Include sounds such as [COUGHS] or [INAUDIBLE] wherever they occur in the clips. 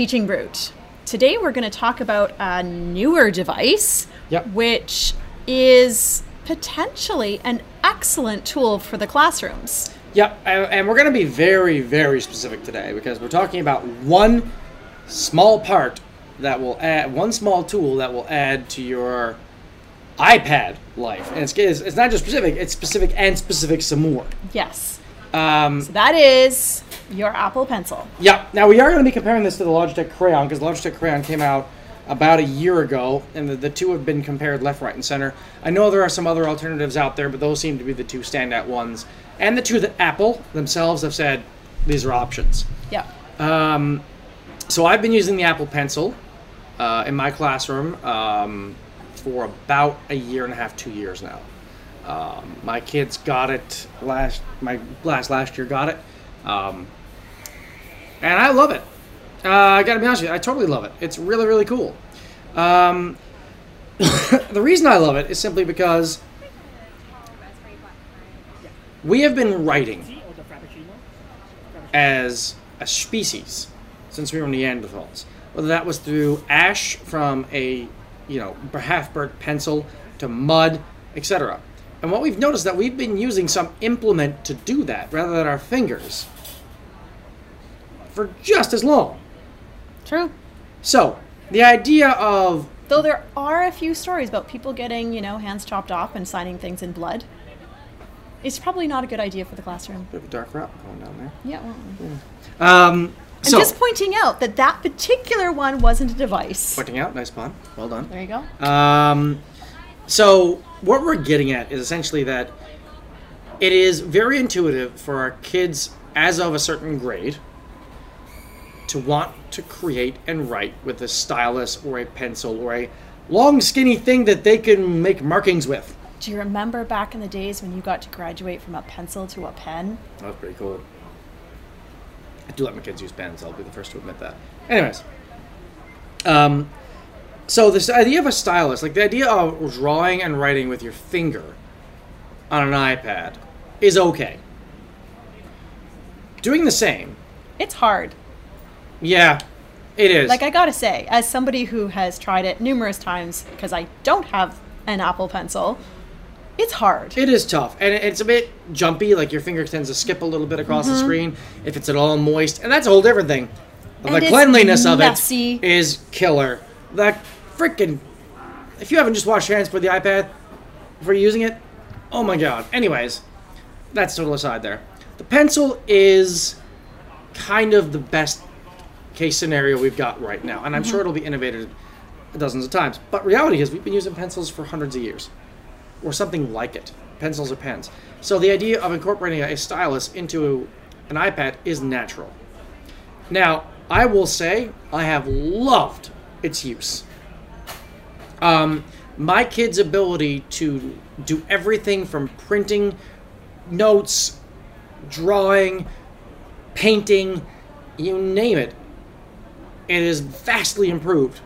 Teaching Root. Today we're going to talk about a newer device, Yep. which is potentially an excellent tool for the classrooms. Yep, and, we're going to be very, very specific today because we're talking about one small part that will add, one small tool that will add to your iPad life. And it's, it's, it's not just specific, it's specific and specific some more. Yes. Um, So that is your Apple Pencil. Yeah. Now we are going to be comparing this to the Logitech Crayon because Logitech Crayon came out about a year ago, and the, the two have been compared left, right, and center. I know there are some other alternatives out there, but those seem to be the two standout ones, and the two that Apple themselves have said these are options. Yeah. Um, so I've been using the Apple Pencil uh, in my classroom um, for about a year and a half, two years now. Um, my kids got it last. My last last year got it, um, and I love it. Uh, I gotta be honest with you, I totally love it. It's really really cool. Um, [COUGHS] the reason I love it is simply because we have been writing as a species since we were Neanderthals. Whether that was through ash from a, you know, half burnt pencil to mud, etc. And what we've noticed that we've been using some implement to do that rather than our fingers for just as long. True. So the idea of Though there are a few stories about people getting, you know, hands chopped off and signing things in blood. It's probably not a good idea for the classroom. bit of a dark route going down there. Yeah. Well, Um, I'm so just pointing out that that particular one wasn't a device. pointing out, nice pun, well done. There you go. Um, so what we're getting at is essentially that it is very intuitive for our kids as of a certain grade to want to create and write with a stylus or a pencil or a long skinny thing that they can make markings with. Do you remember back in the days when you got to graduate from a pencil to a pen? That was pretty cool. I do let my kids use pens. I'll be the first to admit that. Anyways, um, so this idea of a stylus, like the idea of drawing and writing with your finger on an iPad, is okay. Doing the same, It's hard. Yeah, it is. Like I gotta say, as somebody who has tried it numerous times because I don't have an Apple Pencil, it's hard. It is tough, and it's a bit jumpy. Like your finger tends to skip a little bit across the mm-hmm. screen if it's at all moist, and that's a whole different thing. But And the cleanliness of messy. it is killer. That freaking if you haven't just washed your hands for the iPad before using it, oh my god. Anyways, that's total aside there. The pencil is kind of the best case scenario we've got right now, and I'm sure it'll be innovated dozens of times. But reality is, we've been using pencils for hundreds of years or something like it. Pencils or pens. So the idea of incorporating a stylus into an iPad is natural. Now, I will say I have loved its use. Um, my kid's ability to do everything from printing notes, drawing, painting, you name it, it is vastly improved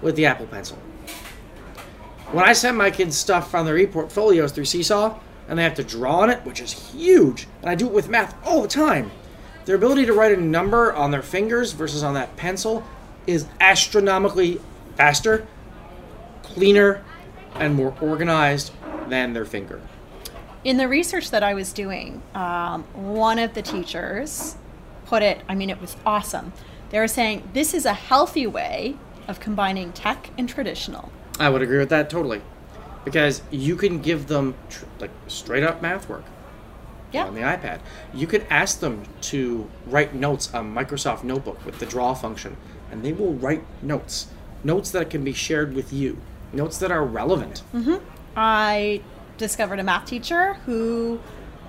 with the Apple Pencil. When I send my kids stuff from their e-portfolios through Seesaw, and they have to draw on it, which is huge, and I do it with math all the time, their ability to write a number on their fingers versus on that pencil is astronomically faster, cleaner, and more organized than their finger. In the research that I was doing, um, one of the teachers put it, I mean, it was awesome. They were saying this is a healthy way of combining tech and traditional. I would agree with that totally, because you can give them tr- like straight up math work Yeah. on the iPad. You could ask them to write notes on Microsoft Notebook with the draw function, and they will write notes, notes that can be shared with you, notes that are relevant. Mm-hmm. I discovered a math teacher who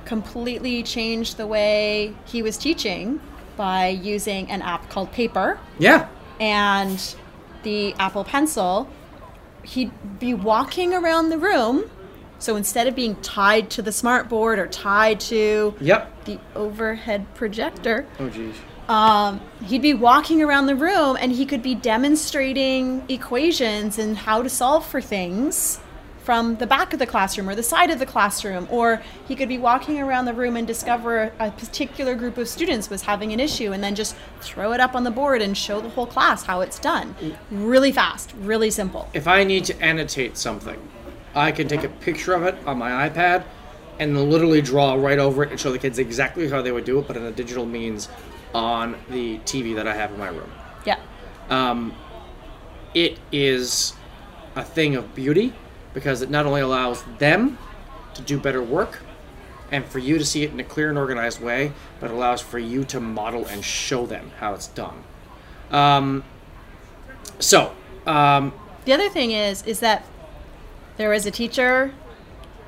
completely changed the way he was teaching by using an app called Paper Yeah, and the Apple Pencil. He'd be walking around the room. So instead of being tied to the smartboard or tied to yep. the overhead projector, Oh geez. um, he'd be walking around the room and he could be demonstrating equations and how to solve for things from the back of the classroom or the side of the classroom, or he could be walking around the room and discover a particular group of students was having an issue and then just throw it up on the board and show the whole class how it's done. Really fast, really simple. If I need to annotate something, I can take a picture of it on my iPad and literally draw right over it and show the kids exactly how they would do it, but in a digital means on the TV that I have in my room. Yeah. Um, it is a thing of beauty because it not only allows them to do better work and for you to see it in a clear and organized way, but allows for you to model and show them how it's done. Um, so, um, The other thing is, is that there was a teacher.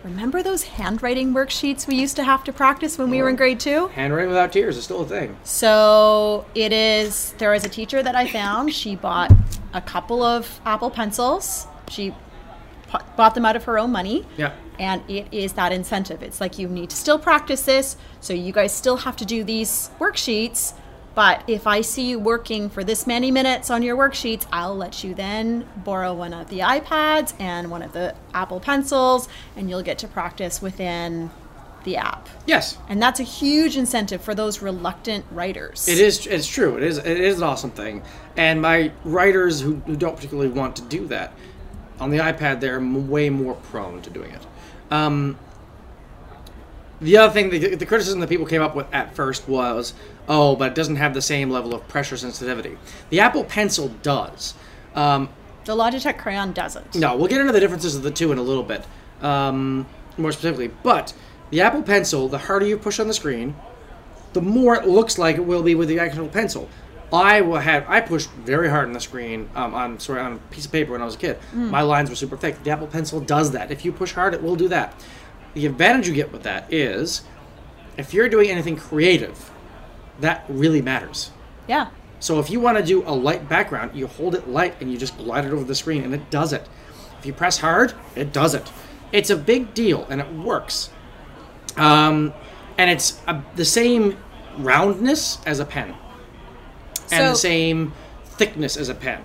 Remember those handwriting worksheets we used to have to practice when we were in grade two? handwriting without tears is still a thing. So it is. There was a teacher that I found. She bought a couple of Apple pencils. She bought them out of her own money. Yeah. And it is that incentive. It's like you need to still practice this, so you guys still have to do these worksheets. But if I see you working for this many minutes on your worksheets, I'll let you then borrow one of the iPads and one of the Apple Pencils, and you'll get to practice within the app. Yes. And that's a huge incentive for those reluctant writers. It is. It's true. It is. It is an awesome thing. And my writers who, who don't particularly want to do that on the iPad, they're m- way more prone to doing it. Um, the other thing, the, the criticism that people came up with at first was, oh, but it doesn't have the same level of pressure sensitivity. The Apple Pencil does. Um, The Logitech Crayon doesn't. no, we'll get into the differences of the two in a little bit, um, more specifically. But the Apple Pencil, the harder you push on the screen, the more it looks like it will be with the actual pencil. I will have I pushed very hard on the screen um, on sorry on a piece of paper when I was a kid. My lines were super thick. The Apple Pencil does that. If you push hard, it will do that. The advantage you get with that is, if you're doing anything creative, that really matters. Yeah. So if you want to do a light background, you hold it light and you just glide it over the screen and it does it. If you press hard, it does it. It's a big deal and it works. Um, and it's a, the same roundness as a pen and the same thickness as a pen.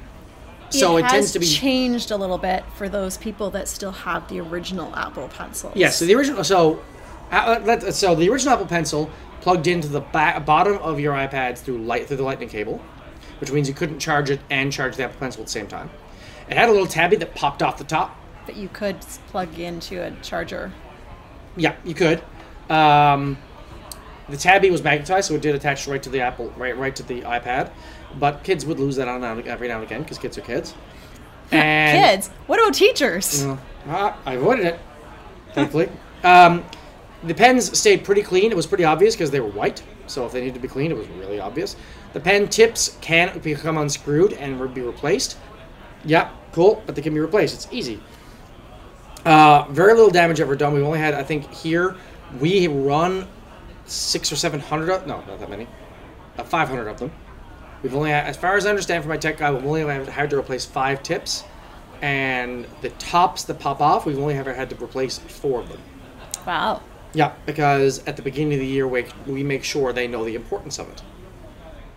So it, it, has tends to be changed a little bit for those people that still have the original Apple pencils. Yeah, so the original, so uh, let- so the original Apple Pencil plugged into the ba- bottom of your iPad through light through the Lightning cable, which means you couldn't charge it and charge the Apple Pencil at the same time. It had a little tabby that popped off the top. that you could plug into a charger. Yeah, you could. Um, the tabby was magnetized, so it did attach right to the Apple, right, right to the iPad. But kids would lose that on now- every now and again because kids are kids. [LAUGHS] And Kids, what about teachers? Uh, I avoided it, thankfully. [LAUGHS] um, the pens stayed pretty clean. It was pretty obvious because they were white. So if they needed to be cleaned, it was really obvious. The pen tips can become unscrewed and be replaced. Yeah, cool, but they can be replaced. It's easy. Uh, very little damage ever done. We've only had, I think, here we run six or seven hundred. Of, no, not that many. Uh, Five hundred of them. We've only, as far as I understand from my tech guy, we've only had to replace five tips, and the tops that pop off, we've only ever had to replace four of them. Wow. Yeah, because at the beginning of the year, we, we make sure they know the importance of it.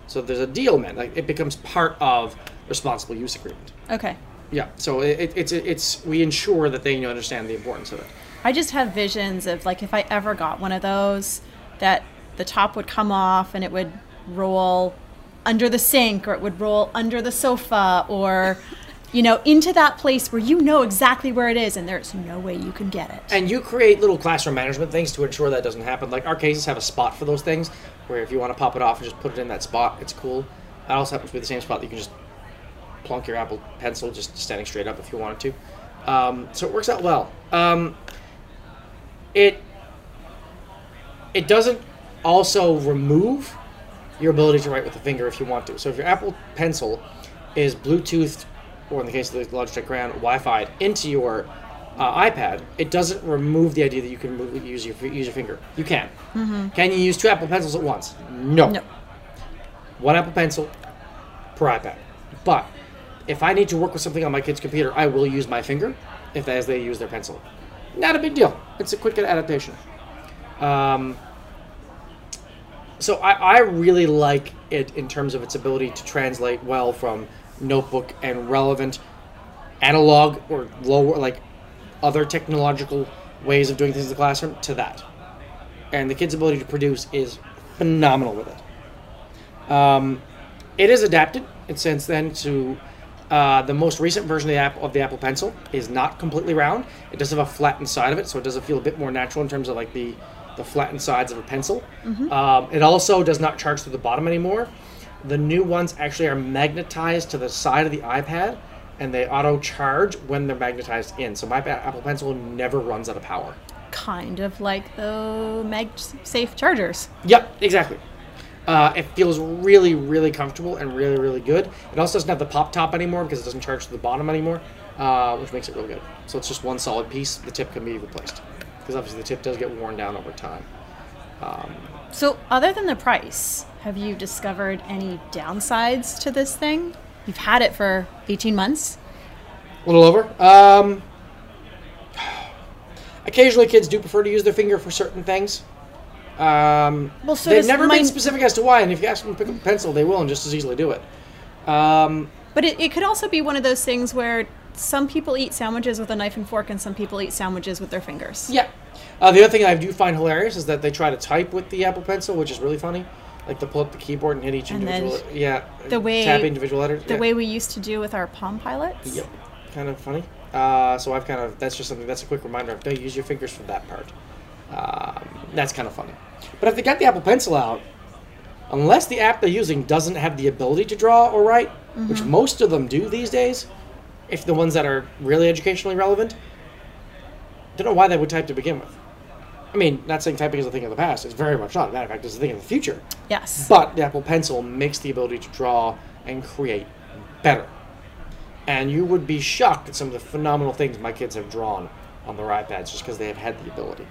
So there's a deal, man. Like it becomes part of responsible use agreement. Okay. Yeah. So it, it, it's it's we ensure that they understand the importance of it. I just have visions of like if I ever got one of those, that the top would come off and it would roll under the sink or it would roll under the sofa or, you know, into that place where you know exactly where it is and there's no way you can get it. And you create little classroom management things to ensure that doesn't happen. Like our cases have a spot for those things, where if you want to pop it off and just put it in that spot, it's cool. That also happens to be the same spot that you can just plunk your Apple Pencil just standing straight up if you wanted to. Um, so it works out well. Um, it it doesn't also remove your ability to write with the finger if you want to. So if your Apple Pencil is Bluetooth, or in the case of the Logitech Crayon, Wi-Fi into your uh, iPad, it doesn't remove the idea that you can move, use your use your finger. You can. Can you use two Apple Pencils at once? No. No. One Apple Pencil per iPad. But if I need to work with something on my kid's computer, I will use my finger if as they use their pencil. Not a big deal. It's a quick adaptation. Um, so I, I really like it in terms of its ability to translate well from notebook and relevant analog or lower like other technological ways of doing things in the classroom to that. And the kid's ability to produce is phenomenal with it. Um, it is adapted in since then to uh, the most recent version of the, Apple, of the Apple Pencil is not completely round. It does have a flattened side of it, so it does feel a bit more natural in terms of like the the flattened sides of a pencil. Um, it also does not charge through the bottom anymore. The new ones actually are magnetized to the side of the iPad, and they auto charge when they're magnetized in. So my Apple Pencil never runs out of power. Kind of like the MagSafe chargers. Yep, exactly. Uh, it feels really, really comfortable and really, really good. It also doesn't have the pop top anymore because it doesn't charge to the bottom anymore, uh, which makes it really good. So it's just one solid piece. The tip can be replaced because obviously the tip does get worn down over time. So, other than the price, have you discovered any downsides to this thing? You've had it for 18 months. A little over. Um, occasionally, kids do prefer to use their finger for certain things. Um, Well, so they've never my- been specific as to why, and if you ask them to pick up a pencil, they will and just as easily do it. Um, But it, it could also be one of those things where some people eat sandwiches with a knife and fork and some people eat sandwiches with their fingers. Yeah. Uh, the other thing I do find hilarious is that they try to type with the Apple Pencil, which is really funny. Like to pull up the keyboard and hit each And then individual. yeah. the way- tap individual letters. The yeah. way we used to do with our Palm Pilots. Yep. Kind of funny. Uh, so I've kind of that's just something that's a quick reminder of don't use your fingers for that part. Um, that's kind of funny. But if they got the Apple Pencil out, unless the app they're using doesn't have the ability to draw or write, which most of them do these days, if the ones that are really educationally relevant, don't know why they would type to begin with. I mean, not saying typing is a thing of the past. It's very much not. Matter of fact, it's a thing of the future. Yes. But the Apple Pencil makes the ability to draw and create better. And you would be shocked at some of the phenomenal things my kids have drawn on their iPads just because they have had the ability.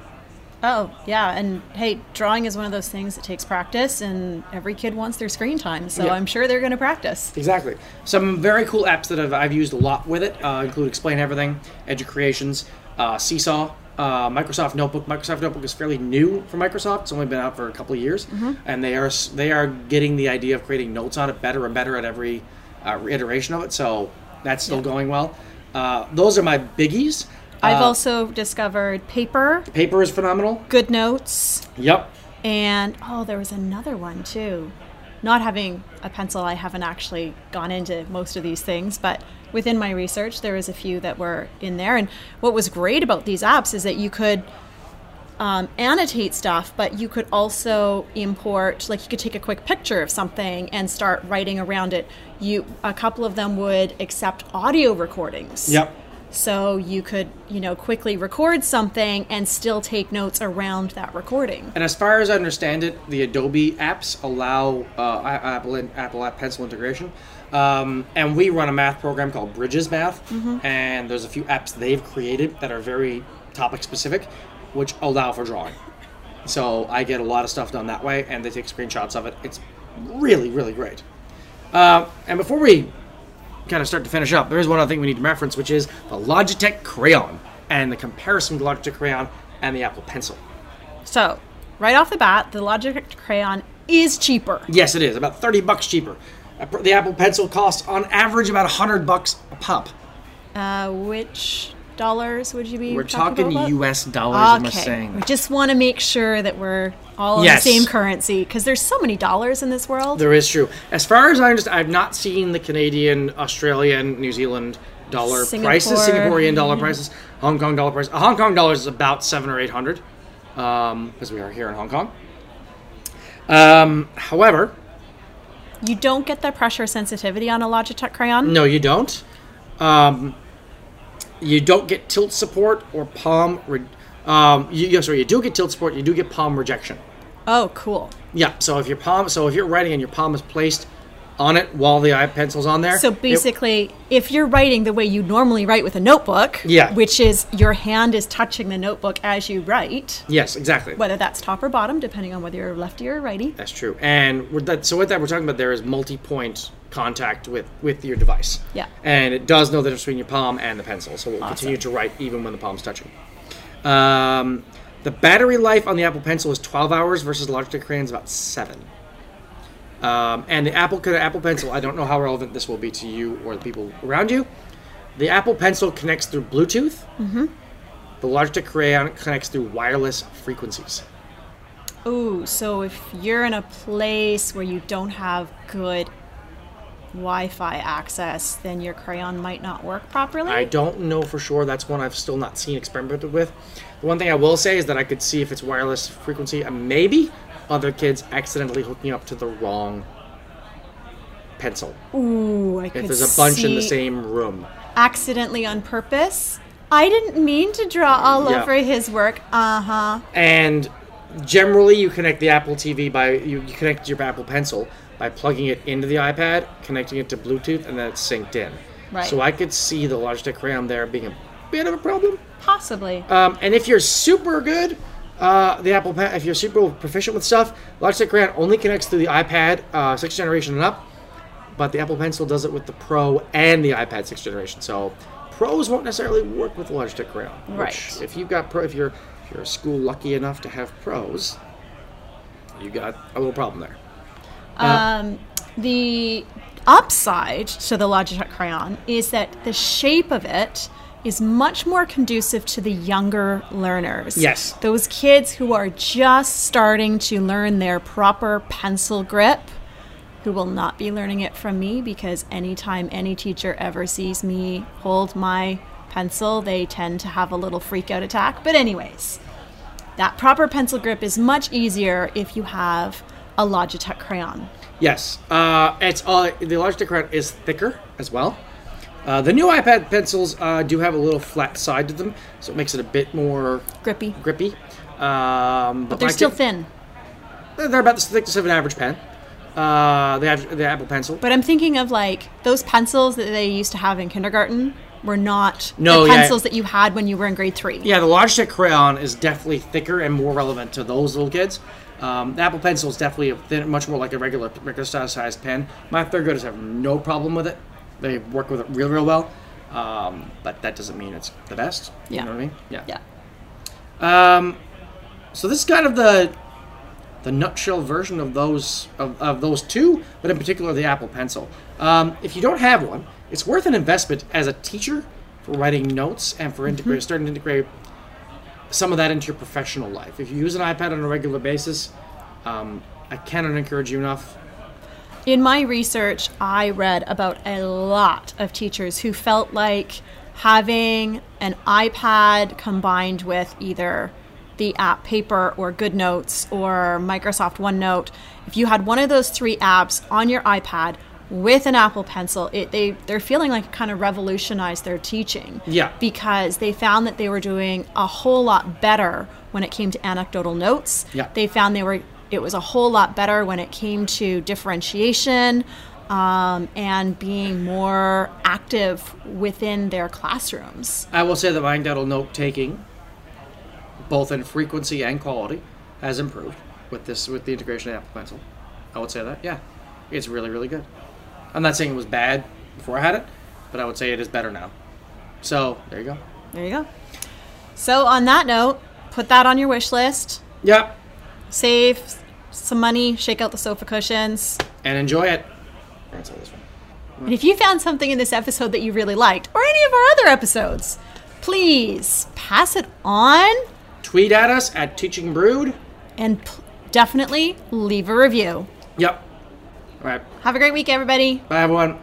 Oh, yeah. And hey, drawing is one of those things that takes practice, and every kid wants their screen time. So Yeah. I'm sure they're going to practice. Exactly. Some very cool apps that I've, I've used a lot with it uh, include Explain Everything, Educreations, uh, Seesaw, uh, Microsoft Notebook. Microsoft Notebook is fairly new for Microsoft. It's only been out for a couple of years, and they are they are getting the idea of creating notes on it better and better at every uh, iteration of it. So that's still going well. Uh, those are my biggies. I've Uh, also discovered paper, paper is phenomenal. GoodNotes, Yep. and oh, there was another one too. Not having a pencil, I haven't actually gone into most of these things, but within my research, there was a few that were in there. And what was great about these apps is that you could um, annotate stuff, but you could also import, like you could take a quick picture of something and start writing around it. You, a couple of them would accept audio recordings. Yep. So you could, you know, quickly record something and still take notes around that recording. And as far as I understand it, the Adobe apps allow uh, Apple Apple App Pencil integration. Um, and we run a math program called Bridges Math, and there's a few apps they've created that are very topic specific, which allow for drawing. So I get a lot of stuff done that way, and they take screenshots of it. It's really, really great. Uh, and before we kind of start to finish up, there is one other thing we need to reference, which is the Logitech Crayon and the comparison to Logitech Crayon and the Apple Pencil. So, right off the bat, the Logitech Crayon is cheaper. Yes, it is about thirty bucks cheaper. The Apple Pencil costs on average about hundred bucks a pop. Uh, which dollars would you be? We're talking? U.S. dollars. I'm Okay. saying. We just want to make sure that we're all on Yes. the same currency because there's so many dollars in this world. There is true. As far as I understand, I've not seen the Canadian, Australian, New Zealand dollar prices, Singaporean dollar prices, Hong Kong dollar prices. A Hong Kong dollar is about seven or eight hundred, um, because we are here in Hong Kong. Um, however, You don't get the pressure sensitivity on a Logitech Crayon. no, you don't. Um, you don't get tilt support or palm. Re- um, you, sorry, you do get tilt support. You do get palm rejection. Oh, cool. Yeah. So if your palm, so if you're writing and your palm is placed on it while the eye pencil's on there. So it- basically, if you're writing the way you normally write with a notebook, Yeah. which is your hand is touching the notebook as you write, yes, exactly. whether that's top or bottom, depending on whether you're lefty or righty. That's true. And that, so with that, we're talking about there is multi-point contact with with your device. Yeah. And it does know the difference between your palm and the pencil, so it will Awesome. continue to write even when the palm's touching. Um, the battery life on the Apple Pencil is 12 hours versus the Logitech Crayon's about seven. Um, and the Apple Apple Pencil, I don't know how relevant this will be to you or the people around you. The Apple Pencil connects through Bluetooth, The Logitech Crayon connects through wireless frequencies. Oh, so if you're in a place where you don't have good Wi-Fi access, then your crayon might not work properly. I don't know for sure. That's one I've still not seen experimented with. The one thing I will say is that I could see if it's wireless frequency, maybe other kids accidentally hooking up to the wrong pencil. Ooh, I could If there's a bunch in the same room. accidentally on purpose. I didn't mean to draw all Yeah. over his work. Uh huh. And generally, you connect the Apple TV by you, you connect your Apple Pencil by plugging it into the iPad, connecting it to Bluetooth, and then it's synced in. Right. So I could see the Logitech Crayon there being a bit of a problem. Possibly. Um, and if you're super good, uh, the Apple Pen, if you're super proficient with stuff, Logitech Crayon only connects to the iPad uh, sixth generation and up, but the Apple Pencil does it with the Pro and the iPad sixth generation. So pros won't necessarily work with Logitech Crayon. Right. If you've got pro, if you're if you're a school lucky enough to have pros, you got a little problem there. Um, the upside to the Logitech Crayon is that the shape of it is much more conducive to the younger learners. Yes. Those kids who are just starting to learn their proper pencil grip, who will not be learning it from me because anytime any teacher ever sees me hold my pencil, they tend to have a little freak out attack. But, anyways, that proper pencil grip is much easier if you have a Logitech crayon. Yes, uh, it's all the Logitech Crayon is thicker as well. Uh, the new iPad pencils uh, do have a little flat side to them, so it makes it a bit more Grippy. grippy. Um, But they're still thin. They're about the thickness of an average pen. Uh, the, the Apple Pencil. But I'm thinking of like those pencils that they used to have in kindergarten were not No, the yeah. pencils that you had when you were in grade three. Yeah, the Logitech Crayon is definitely thicker and more relevant to those little kids. Um, the Apple Pencil is definitely a thin, much more like a regular regular sized pen. My third graders have no problem with it. They work with it real, real well. Um, but that doesn't mean it's the best. Yeah. You know what I mean? Yeah. Yeah. Um, so this is kind of the the nutshell version of those of, of those two, but in particular the Apple Pencil. Um, if you don't have one, it's worth an investment as a teacher for writing notes and for integrate, starting to integrate some of that into your professional life. If you use an iPad on a regular basis, um, I cannot encourage you enough. In my research, I read about a lot of teachers who felt like having an iPad combined with either the app Paper or GoodNotes or Microsoft OneNote, if you had one of those three apps on your iPad with an Apple Pencil, it, they they're feeling like it kind of revolutionized their teaching. Yeah. Because they found that they were doing a whole lot better when it came to anecdotal notes. Yeah. They found they were it was a whole lot better when it came to differentiation um, and being more active within their classrooms. I will say that my anecdotal note taking, both in frequency and quality, has improved with this with the integration of Apple Pencil. I would say that, yeah, it's really really good. I'm not saying it was bad before I had it, but I would say it is better now. So there you go. There you go. So on that note, put that on your wish list. Yep, Save some money, shake out the sofa cushions. and enjoy it. Answer this one. And if you found something in this episode that you really liked, or any of our other episodes, please pass it on Tweet at us at Teaching Brood. and p- definitely leave a review. Yep. All right. Have a great week, everybody. Bye everyone.